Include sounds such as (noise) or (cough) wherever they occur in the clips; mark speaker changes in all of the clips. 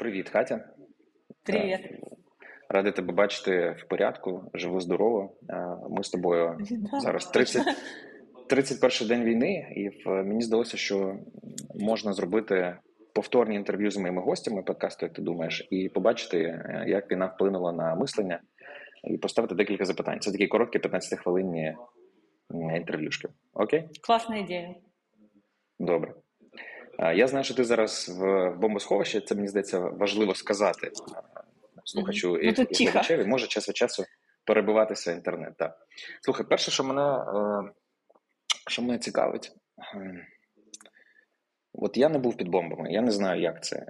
Speaker 1: Привіт, Катя.
Speaker 2: Привіт.
Speaker 1: Радий тебе бачити в порядку, живу здорово. Ми з тобою зараз 30, 31 день війни, і мені здалося, що можна зробити повторні інтерв'ю з моїми гостями подкасту, як ти думаєш, і побачити, як війна вплинула на мислення, і поставити декілька запитань. Це такі короткі 15-хвилинні інтерв'юшки. Окей?
Speaker 2: Класна ідея.
Speaker 1: Добре. Я знаю, що ти зараз в бомбосховищі, це мені здається важливо сказати слухачу
Speaker 2: mm-hmm. ну,
Speaker 1: і глядачеві. Може час від часу перебиватися інтернет. Так. Слухай, перше, що мене е, що мене цікавить, от я не був під бомбами, я не знаю, як це.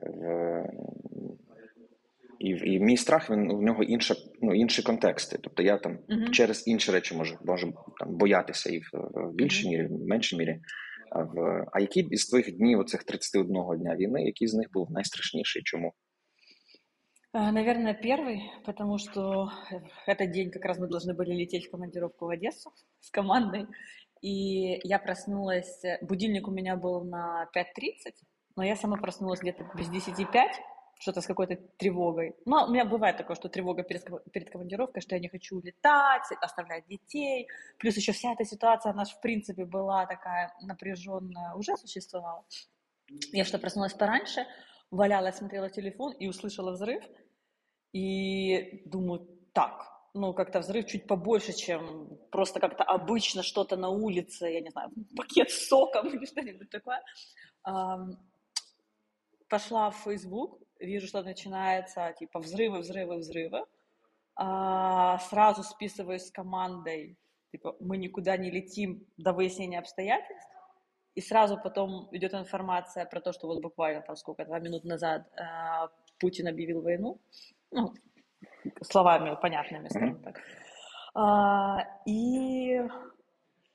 Speaker 1: І і мій страх він в нього інша, ну, інші контексти. Тобто я там uh-huh. через інші речі можу можу там боятися і в, в більшій uh-huh. мірі, в меншій мірі. А в а які із твоїх днів, оцих 31 дня війни, який з них був найстрашніший? Чому?
Speaker 2: Наверное, первый, потому что этот день как раз мы должны были лететь в командировку в Одессу с командой. И я проснулась, будильник у меня был на 5.30, но я сама проснулась где-то без 10.05, что-то с какой-то тревогой. Но у меня бывает такое, что тревога перед, перед командировкой, что я не хочу улетать, оставлять детей. Плюс еще вся эта ситуация, она же, в принципе, была такая напряженная, уже существовала. Я что, проснулась пораньше, валялась, смотрела телефон и услышала взрыв. И думаю, так, ну, как-то взрыв чуть побольше, чем просто как-то обычно что-то на улице, я не знаю, пакет с соком (laughs) или что-нибудь такое. Пошла в Facebook, вижу, что начинается, типа, взрывы, взрывы, взрывы. А, сразу списываюсь с командой, типа, мы никуда не летим до выяснения обстоятельств. И сразу потом идет информация про то, что вот буквально там сколько, два минут назад э, Путин объявил войну. Ну, словами понятными, скажем так. А, и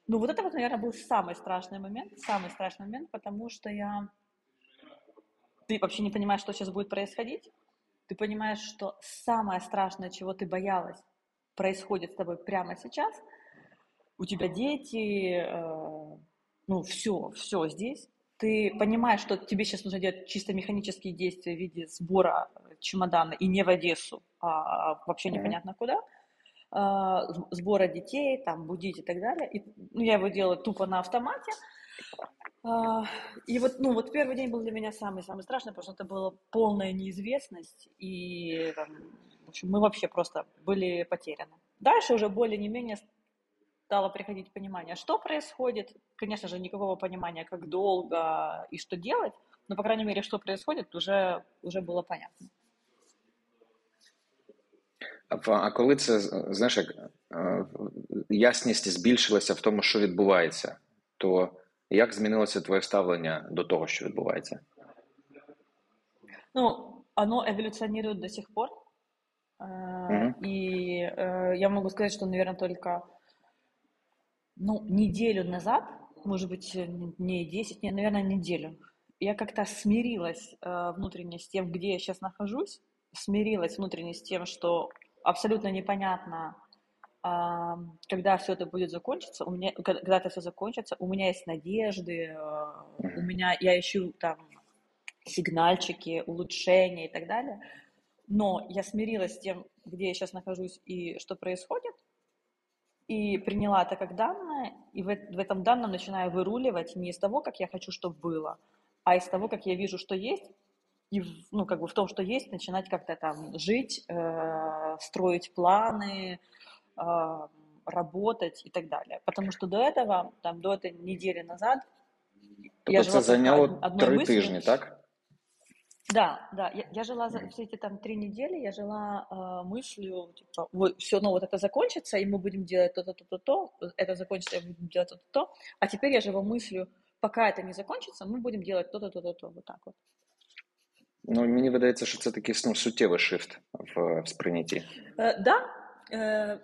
Speaker 2: ну вот это вот, наверное, был самый страшный момент, самый страшный момент, потому что я ты вообще не понимаешь, что сейчас будет происходить. Ты понимаешь, что самое страшное, чего ты боялась, происходит с тобой прямо сейчас. У тебя дети, э, ну все, все здесь. Ты понимаешь, что тебе сейчас нужно делать чисто механические действия в виде сбора чемодана и не в Одессу, а вообще непонятно куда. Э, сбора детей, там, будить и так далее. И, ну, я его делала тупо на автомате. А, и вот, ну, вот первый день был для меня самый-самый страшный, потому что это была полная неизвестность, и там, в общем, мы вообще просто были потеряны. Дальше уже более не менее стало приходить понимание, что происходит. Конечно же, никакого понимания, как долго и что делать, но, по крайней мере, что происходит, уже, уже было понятно.
Speaker 1: А коли це, знаєш, як ясність збільшилася в тому, що відбувається, то Як змінилося твоє ставлення до того, що відбувається?
Speaker 2: Ну, оно эволюционирует до сих пор. Mm-hmm. И э, я могу сказать, что, наверное, только ну, неделю назад, может быть, не 10, не, наверное, неделю, я как-то смирилась э, внутренне с тем, где я сейчас нахожусь, смирилась внутренне с тем, что абсолютно непонятно, когда все это будет закончиться, у меня, когда это все закончится, у меня есть надежды, э, у меня, я ищу там сигнальчики, улучшения и так далее, но я смирилась с тем, где я сейчас нахожусь и что происходит, и приняла это как данное, и в, в этом данном начинаю выруливать не из того, как я хочу, чтобы было, а из того, как я вижу, что есть, и ну, как бы в том, что есть, начинать как-то там жить, э, строить планы, э, работать и так далее. Потому что до этого, там, до этой недели назад,
Speaker 1: тобто я це зайняло три мыслью. тижні, так?
Speaker 2: Да, да. Я, я жила за все эти там три недели, я жила э, мыслью, типа, вот, все, ну вот это закончится, и мы будем делать то-то, то-то, то, это закончится, и мы будем делать то-то, то. А теперь я живу мыслью, пока это не закончится, мы будем делать то-то, то-то, то, вот так вот.
Speaker 1: Ну, мені видається, що це такий ну, суттєвий шифт в, в сприйнятті.
Speaker 2: Э, да, э,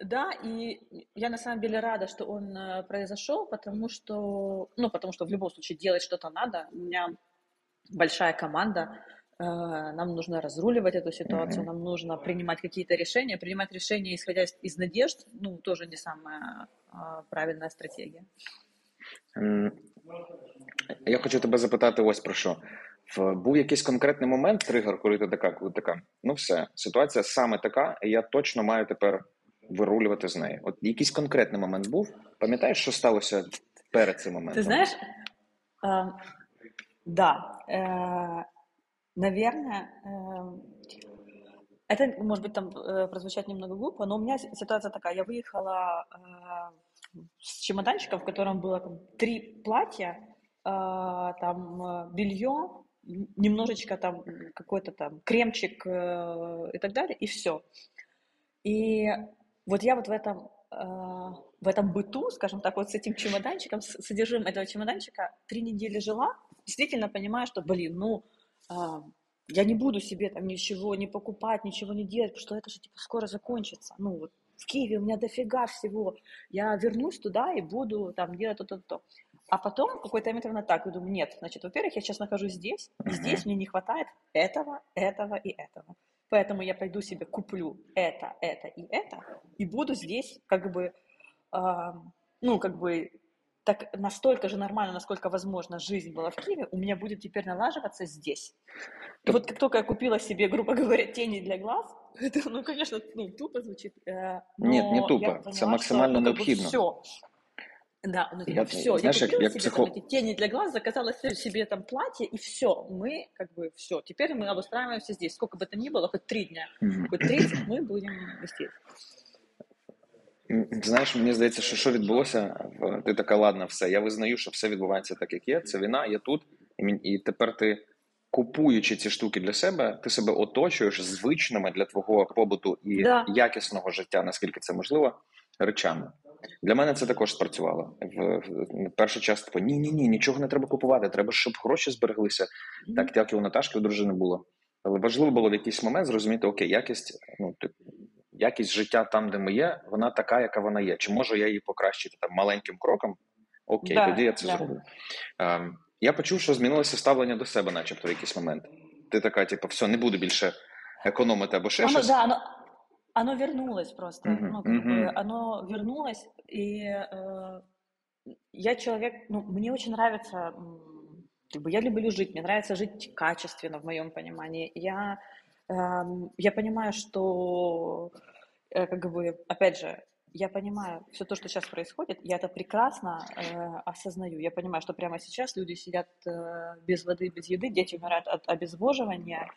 Speaker 2: да, и я на самом деле рада, что он э, произошел, потому что, ну, потому что в любом случае делать что-то надо. У меня большая команда, э, нам нужно разруливать эту ситуацию, mm-hmm. нам нужно принимать какие-то решения. Принимать решения, исходя из, из надежд, ну, тоже не самая а, правильная стратегія.
Speaker 1: Я хочу тебе запитати ось про що. був якийсь конкретний момент, тригер, коли ти така, коли така, ну все, ситуація саме така, і я точно маю тепер вирулювати з нею. От якийсь конкретний момент був. Пам'ятаєш, що сталося перед цим моментом?
Speaker 2: Ты знаешь, э, да, э, наверное, э, это может быть там э, прозвучать немного глупо, но у меня си- ситуация такая. Я выехала э, с чемоданчиком, в котором было там три платья, э, там э, белье, н- немножечко там какой-то там кремчик э, и так далее, и все. И вот я вот в этом, э, в этом быту, скажем так, вот с этим чемоданчиком, с содержимым этого чемоданчика три недели жила, действительно понимая, что, блин, ну, а, я не буду себе там ничего не покупать, ничего не делать, потому что это же типа скоро закончится. Ну, вот в Киеве у меня дофига всего. Я вернусь туда и буду там делать то-то, то. А потом в какой-то момент именно так, я думаю, нет, значит, во-первых, я сейчас нахожусь здесь, и здесь мне не хватает этого, этого и этого. Поэтому я пойду себе куплю это, это и это, и буду здесь как бы, а, ну, как бы, так настолько же нормально, насколько возможно, жизнь была в Киеве, у меня будет теперь налаживаться здесь. И вот как только я купила себе, грубо говоря, тени для глаз, (laughs) это, ну, конечно, ну, тупо звучит, э,
Speaker 1: Ні, не тупо.
Speaker 2: поняла,
Speaker 1: Це максимально
Speaker 2: что, ну, как бы все. Да, ну,
Speaker 1: Я-
Speaker 2: все, я,
Speaker 1: знаешь, як-
Speaker 2: купила
Speaker 1: як
Speaker 2: себе
Speaker 1: психо-
Speaker 2: там эти тени для глаз, заказала се- себе там платье, и все, мы как бы все, теперь мы обустраиваемся здесь, сколько бы это ни было, хоть три дня,
Speaker 1: Мгм.
Speaker 2: хоть 30, мы будем здесь.
Speaker 1: М, Знаєш, мені здається, що що відбулося, В- ти така, ладно, все. Я визнаю, що все відбувається так, як є. Це війна, я тут, і, мені- і тепер ти, купуючи ці штуки для себе, ти себе оточуєш звичними для твого побуту і
Speaker 2: Да.
Speaker 1: якісного життя, наскільки це можливо, речами. Для мене це також спрацювало. В, в перший час типу, ні, ні, ні, нічого не треба купувати. Треба, щоб гроші збереглися. Так, як і у Наташки у дружини було. Але важливо було в якийсь момент зрозуміти, окей, якість, ну, ти- якість життя там, де ми є, вона така, яка вона є. Чи можу я її покращити там маленьким кроком? Окей,
Speaker 2: Да,
Speaker 1: тоді я це
Speaker 2: да.
Speaker 1: зроблю. Ем, я почув, що змінилося ставлення до себе, начебто, в якийсь момент. Ти така, типу, все, не буду більше економити або ще
Speaker 2: Оно,
Speaker 1: щось.
Speaker 2: да, оно, вернулось просто.
Speaker 1: Мгм,
Speaker 2: Ну, как бы оно вернулось, и э, я человек, ну, мне очень нравится, как бы я люблю жить, мне нравится жить качественно в моем понимании. Я, эм, я понимаю, что, э, как бы, опять же, я понимаю все то, что сейчас происходит, я это прекрасно э, осознаю. Я понимаю, что прямо сейчас люди сидят э, без воды, без еды, дети умирают от обезвоживания,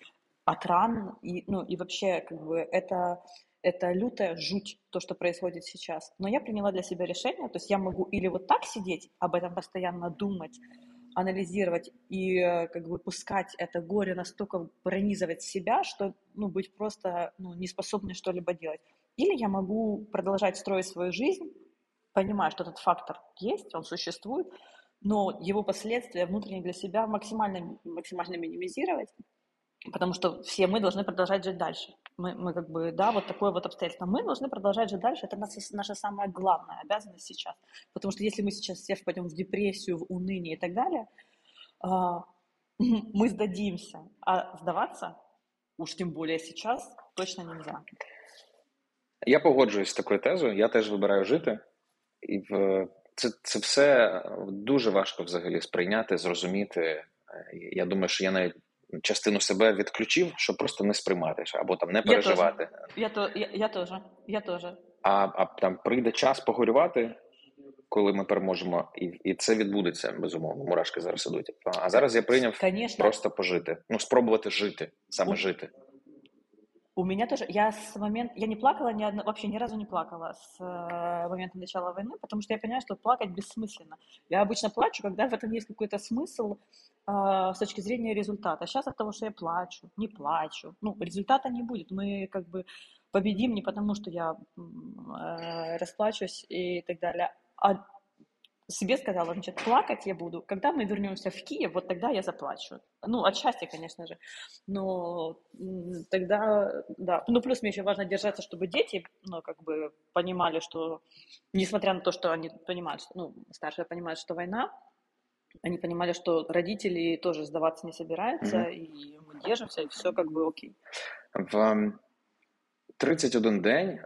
Speaker 2: от ран, и, ну, и вообще, как бы, это, это лютая жуть, то, что происходит сейчас. Но я приняла для себя решение, то есть я могу или вот так сидеть, об этом постоянно думать, анализировать и э, как бы пускать это горе настолько пронизывать себя, что ну, быть просто ну, не способной что-либо делать. Или я могу продолжать строить свою жизнь, понимая, что этот фактор есть, он существует, но его последствия внутренне для себя максимально, максимально минимизировать, потому что все мы должны продолжать жить дальше. Мы, мы как бы, да, вот такое вот обстоятельство. Мы должны продолжать жить дальше. Это наша, наша самая главная обязанность сейчас. Потому что если мы сейчас все впадем в депрессию, в уныние и так далее, а, (clears throat) мы сдадимся. А сдаваться, уж тем более сейчас, точно нельзя.
Speaker 1: Я погоджуюсь з такою тезою. Я теж вибираю жити, і в це, це все дуже важко взагалі сприйняти, зрозуміти. Е, Я думаю, що я навіть частину себе відключив, щоб просто не сприймати або там не переживати.
Speaker 2: Я, то, я, я теж. я теж.
Speaker 1: А, а там прийде час погорювати, коли ми переможемо, і, і це відбудеться безумовно. Мурашки зараз ідуть. А, а зараз я прийняв
Speaker 2: Конечно.
Speaker 1: просто пожити. Ну, спробувати жити, саме
Speaker 2: У-
Speaker 1: жити.
Speaker 2: У меня тоже, я с момента, я не плакала ни одно, вообще ни разу не плакала с э, момента начала войны, потому что я понимаю, что плакать бессмысленно. Я обычно плачу, когда в этом есть какой-то смысл э, с точки зрения результата. Сейчас от того, что я плачу, не плачу, ну, результата не будет. Мы как бы победим не потому, что я э, расплачусь и так далее, а себе сказала, значит, плакать я буду, когда мы вернемся в Киев, вот тогда я заплачу. Ну, от счастья, конечно же. Но тогда, да. Ну, плюс мне еще важно держаться, чтобы дети, ну, как бы понимали, что, несмотря на то, что они понимают, что, ну, старшие понимают, что война, они понимали, что родители тоже сдаваться не собираются,
Speaker 1: Мгм.
Speaker 2: и мы держимся, и все как бы окей.
Speaker 1: В ем, 31 день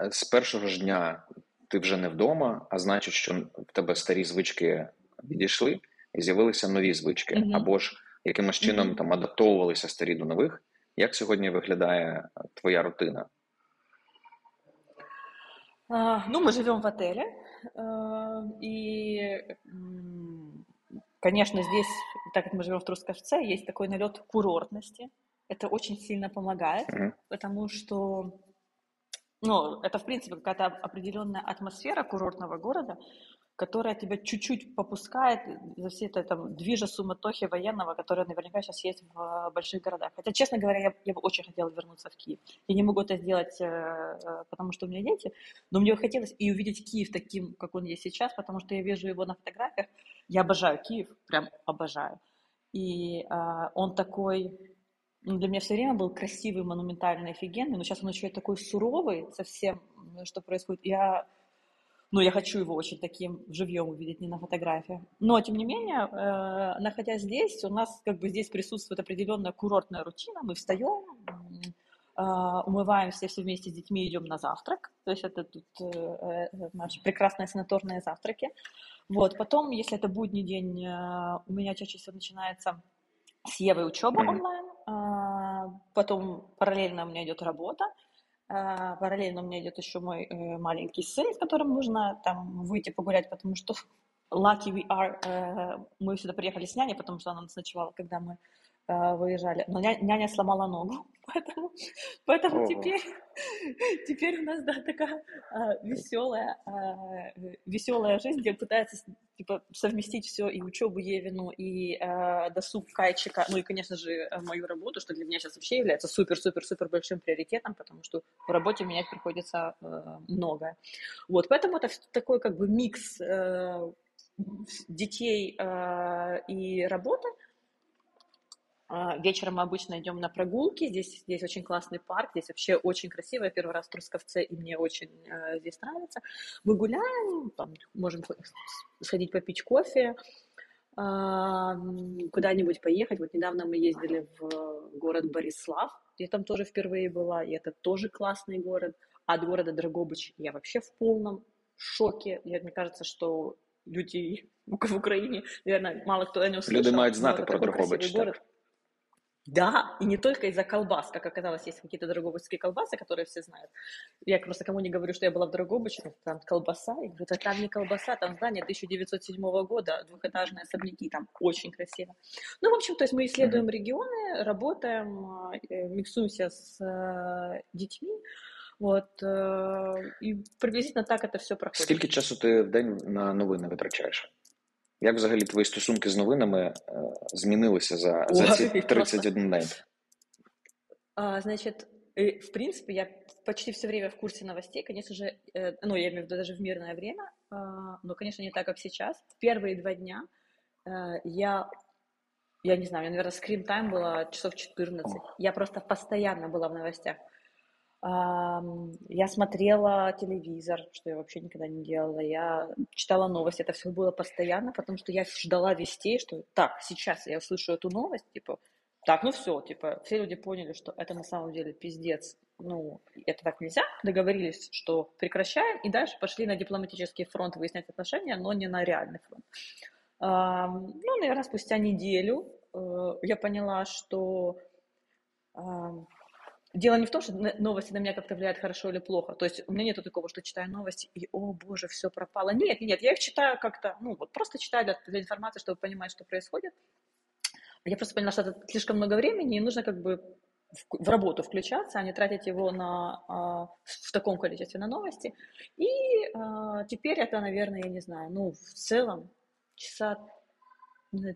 Speaker 1: е, з першого ж дня ти вже не вдома, а значить, що в тебе старі звички відійшли і з'явилися нові звички.
Speaker 2: Мгм.
Speaker 1: Або ж якимось чином там адаптовувалися старі до нових. Як сьогодні виглядає твоя рутина?
Speaker 2: А, ну, мы живем в отеле, э, и, конечно, здесь, так как мы живем в Трускавце, есть такой налет курортности. Это очень сильно помогает, mm-hmm. потому что, ну, это, в принципе, какая-то определенная атмосфера курортного города, которая тебя чуть-чуть попускает за все это там движа суматохи военного, которая наверняка сейчас есть в больших городах. Хотя, честно говоря, я, я бы очень хотела вернуться в Киев. Я не могу это сделать, э, э, потому что у меня дети, но мне бы хотелось и увидеть Киев таким, как он есть сейчас, потому что я вижу его на фотографиях. Я обожаю Киев, прям обожаю. И э, он такой, ну, для меня все время был красивый, монументальный, офигенный, но сейчас он еще и такой суровый совсем, что происходит. Я ну, я хочу его очень таким живьем увидеть, не на фотографиях. Но, тем не менее, э, находясь здесь, у нас как бы здесь присутствует определенная курортная рутина. Мы встаем, э, умываемся все вместе с детьми, идем на завтрак. То есть это тут э, э, наши прекрасные санаторные завтраки. Вот, потом, если это будний день, у меня чаще всего начинается с Евой учеба онлайн, потом параллельно у меня идет работа, а, параллельно у меня идет еще мой э, маленький сын, с которым нужно там выйти погулять, потому что (laughs) lucky we are, э, мы сюда приехали с няней, потому что она нас ночевала, когда мы выезжали. Но няня, няня сломала ногу, (laughs) поэтому, поэтому теперь, (laughs) теперь у нас да, такая веселая, веселая жизнь, где пытается типа, совместить все и учебу Евину, и э, досуг Кайчика, ну и, конечно же, э, мою работу, что для меня сейчас вообще является супер-супер-супер большим приоритетом, потому что в работе менять приходится э, многое. Вот, поэтому это такой как бы микс э, детей э, и работы, а, вечером мы обычно идем на прогулки. Здесь, здесь очень классный парк, здесь вообще очень красиво. Я первый раз в Трусковце, и мне очень э, здесь нравится. Мы гуляем, там, можем сходить попить кофе, э, куда-нибудь поехать. Вот недавно мы ездили в город Борислав, я там тоже впервые была, и это тоже классный город. А от города Драгобыч я вообще в полном шоке. Я, мне кажется, что люди (laughs) в Украине, наверное, мало кто о нем слышал.
Speaker 1: Люди мають знати про Дрогобич.
Speaker 2: Город. Да, и не только из-за колбас, как оказалось, есть какие-то дорогобычские колбасы, которые все знают. Я просто кому не говорю, что я была в Дорогобыче, там колбаса, и говорю, там не колбаса, там здание 1907 года, двухэтажные особняки, там очень красиво. Ну, в общем, то есть мы исследуем регионы, работаем, э, миксуемся с э, детьми, вот, э, и приблизительно так это все проходит.
Speaker 1: Сколько часу ты в день на новини витрачаєш? Як взагалі твої стосунки з новинами е, змінилися за, за ці 31 день?
Speaker 2: А, значит, в принципе, я почти все время в курсе новостей, конечно же, э, ну, я имею в виду даже в мирное время, а, но, конечно, не так, как сейчас. В первые два дня э, я, я не знаю, у меня, наверное, скрин-тайм было часов 14. Я просто постоянно была в новостях. Я смотрела телевизор, что я вообще никогда не делала. Я читала новости. Это все было постоянно, потому что я ждала вестей, что так, сейчас я услышу эту новость, типа, так, ну все, типа, все люди поняли, что это на самом деле пиздец. Ну, это так нельзя. Договорились, что прекращаем, и дальше пошли на дипломатический фронт выяснять отношения, но не на реальный фронт. Ну, наверное, спустя неделю э, я поняла, что Дело не в том, что новости на меня как-то влияют хорошо или плохо. То есть у меня нет такого, что читаю новости и, о боже, все пропало. Нет, нет, я их читаю как-то, ну вот просто читаю для, для информации, чтобы понимать, что происходит. Я просто поняла, что это слишком много времени, и нужно как бы в, в работу включаться, а не тратить его на, а, в таком количестве на новости. И а, теперь это, наверное, я не знаю, ну, в целом часа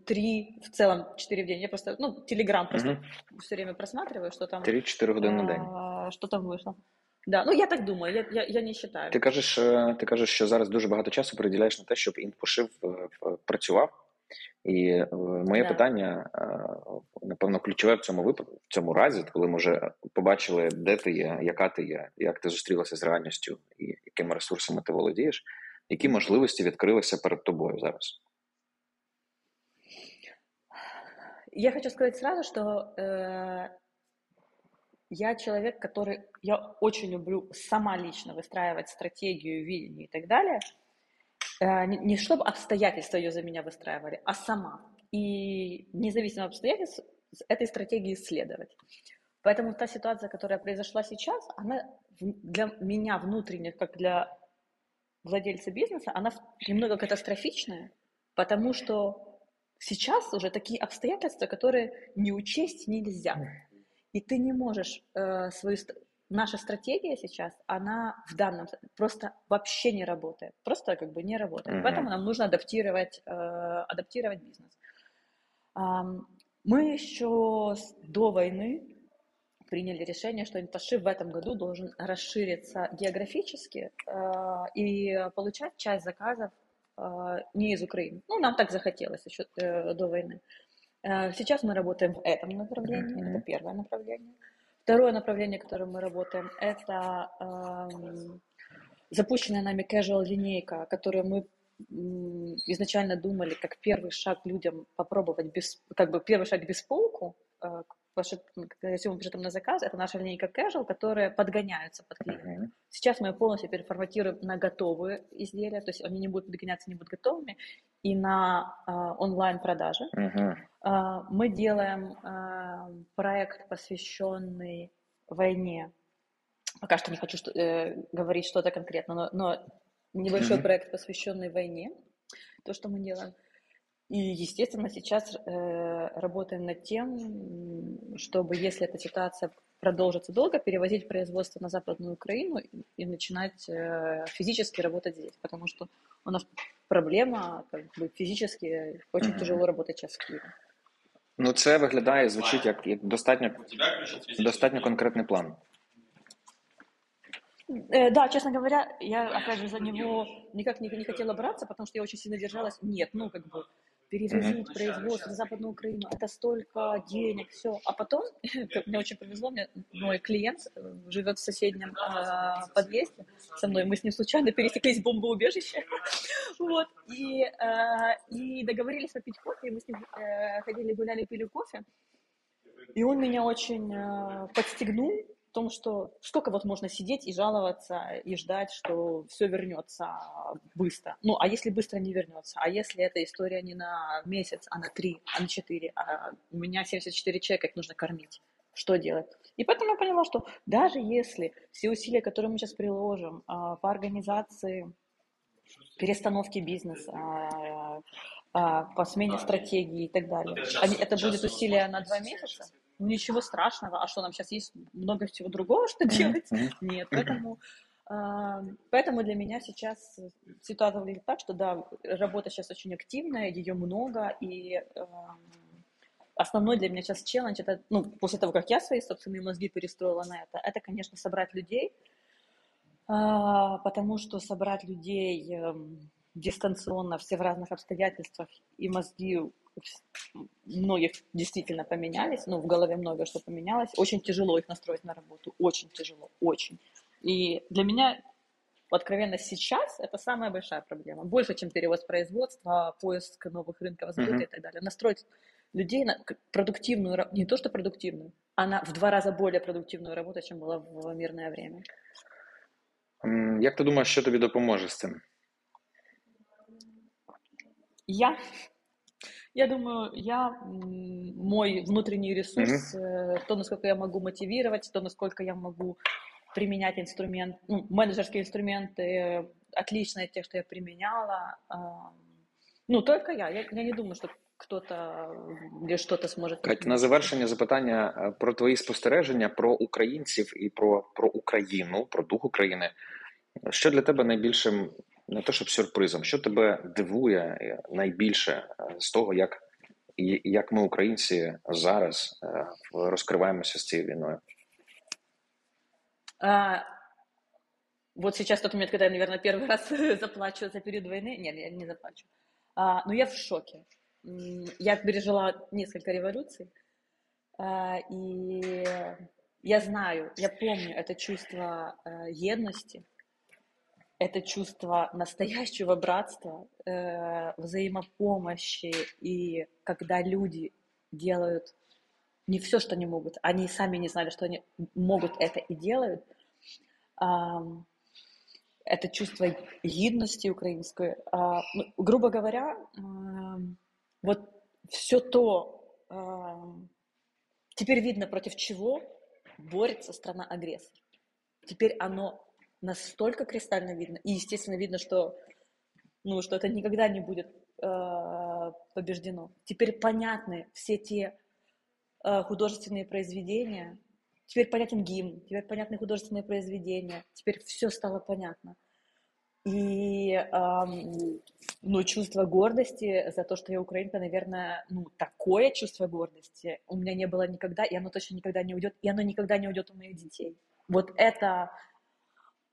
Speaker 2: три, в целом четыре в день. Я просто, ну, Телеграм просто угу. все время просматриваю, что там...
Speaker 1: Три-чотири години на день.
Speaker 2: Що там вийшло. Да, ну я так думаю, я я, я не вважаю.
Speaker 1: Ти кажеш, е, ти кажеш, що зараз дуже багато часу приділяєш на те, щоб інфошив е, працював. І е, моє да. питання, напевно, ключове в цьому випадку, в цьому разі, коли ми вже побачили, де ти є, яка ти є, як ти зустрілася з реальністю і якими ресурсами ти володієш, які можливості відкрилися перед тобою зараз.
Speaker 2: Я хочу сказать сразу, что э, я человек, который... Я очень люблю сама лично выстраивать стратегию, видение и так далее. Э, не, не чтобы обстоятельства ее за меня выстраивали, а сама. и независимо от обстоятельств этой стратегии следовать. Поэтому та ситуация, которая произошла сейчас, она для меня внутренне, как для владельца бизнеса, она немного катастрофичная, потому что сейчас уже такие обстоятельства, которые не учесть нельзя. И ты не можешь э, свою наша стратегия сейчас, она в данном просто вообще не работает, просто как бы не работает. Mm-hmm. Поэтому нам нужно адаптировать, э, адаптировать бизнес. Um, мы еще до войны приняли решение, что инфошип в этом году должен расшириться географически э, и получать часть заказов не из Украины. Ну, нам так захотелось еще э, до войны. Э, сейчас мы работаем в этом направлении, mm-hmm. это первое направление. Второе направление, которым мы работаем, это э, запущенная нами casual линейка, которую мы изначально думали как первый шаг людям попробовать без, как бы первый шаг без полку э, если мы пишем на заказ, это наша линейка casual, которые подгоняются под клиента. Uh-huh. Сейчас мы ее полностью переформатируем на готовые изделия, то есть они не будут подгоняться, не будут готовыми, и на э, онлайн-продажи. Uh-huh. Э, мы делаем э, проект, посвященный войне. Пока что не хочу что, э, говорить что-то конкретно, но, но небольшой uh-huh. проект, посвященный войне, то, что мы делаем. И, естественно, сейчас э, работаем над тем, чтобы, если эта ситуация продолжится долго, перевозить производство на Западную Украину и, и начинать э, физически работать здесь, потому что у нас проблема как бы, фізично очень mm-hmm. тяжело работать сейчас в Києві.
Speaker 1: Ну, це виглядає, звучить як, як достатньо, достатньо конкретний план.
Speaker 2: Э, да, честно говоря, я, опять же, за него никак не, не хотела браться, потому что я очень сильно держалась. Нет, ну, как бы, mm-hmm. производство в Западную Украину, это столько денег, все. А потом, (laughs) мне очень повезло, мне мой клиент э, живет в соседнем э, подъезде со мной, мы с ним случайно пересеклись в бомбоубежище, (laughs) вот, и, э, и договорились попить кофе, и мы с ним э, ходили, гуляли, пили кофе, и он меня очень э, подстегнул, том, что сколько вот можно сидеть и жаловаться и ждать, что все вернется быстро. Ну, а если быстро не вернется? А если эта история не на месяц, а на три, а на четыре? А у меня 74 человека, их нужно кормить. Что делать? И поэтому я поняла, что даже если все усилия, которые мы сейчас приложим а, по организации перестановки бизнеса, а, а, по смене стратегии и так далее, это будет усилие на два месяца, ну ничего страшного, а что нам сейчас есть много всего другого, что делать? Нет, поэтому Поэтому для меня сейчас ситуация выглядит так, что да, работа сейчас очень активная, ее много, и основной для меня сейчас челлендж, это, ну, после того, как я свои собственные мозги перестроила на это, это, конечно, собрать людей, а, потому что собрать людей дистанционно, все в разных обстоятельствах, и мозги многих действительно поменялись, ну, в голове много что поменялось. Очень тяжело их настроить на работу, очень тяжело, очень. И для меня, откровенно, сейчас это самая большая проблема. Больше, чем перевоз производства, поиск новых рынков сбыта mm-hmm. и так далее. Настроить людей на продуктивную, не то что продуктивную, а на в два раза более продуктивную работу, чем было в мирное время.
Speaker 1: Як ти думаєш, що тобі допоможе з цим?
Speaker 2: Я я думаю, я мой внутренний ресурс, mm-hmm. то, насколько я могу мотивировать, то, насколько я могу применять инструмент, ну, менеджерские инструменты, отличные от тех, что я применяла. Ну, только я. Я, я не думаю, что хто-то де що-то зможе.
Speaker 1: Кать, на завершення запитання про твої спостереження про українців і про про Україну, про дух України. Що для тебе найбільшим не те, щоб сюрпризом, що тебе дивує е, найбільше е, з того, як як ми, українці, зараз е, розкриваємося з цією війною?
Speaker 2: А, вот сейчас тот момент, когда я, наверное, первый раз (laughs) заплачу за период войны. Нет, я не заплачу. А, но я в шоке. Я пережила несколько революций. А, и я знаю, я помню это чувство а, едности, это чувство настоящего братства, э, взаимопомощи, и когда люди делают не все, что они могут, они сами не знали, что они могут это и делают, э, это чувство гидности украинской. Э, ну, грубо говоря, э, вот все то, э, теперь видно, против чего борется страна-агрессор. Теперь оно настолько кристально видно. И, естественно, видно, что, ну, что это никогда не будет э, побеждено. Теперь понятны все те э, художественные произведения, теперь понятен гимн, теперь понятны художественные произведения, теперь все стало понятно. И эм, ну, чувство гордости за то, что я украинка, наверное, ну, такое чувство гордости у меня не было никогда, и оно точно никогда не уйдет, и оно никогда не уйдет у моих детей. Вот это,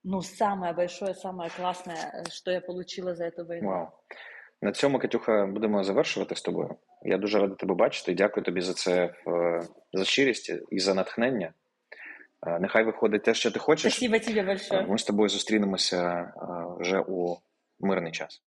Speaker 2: ну, самое большое, самое классное, что я получила за эту війну.
Speaker 1: Вау. На цьому, Катюха, будемо завершувати з тобою. Я дуже радий тебе бачити. Дякую тобі за це за щирість і за натхнення. Нехай виходить те, що ти хочеш.
Speaker 2: Спасибо тебе большое.
Speaker 1: Ми з тобою зустрінемося вже у мирний час.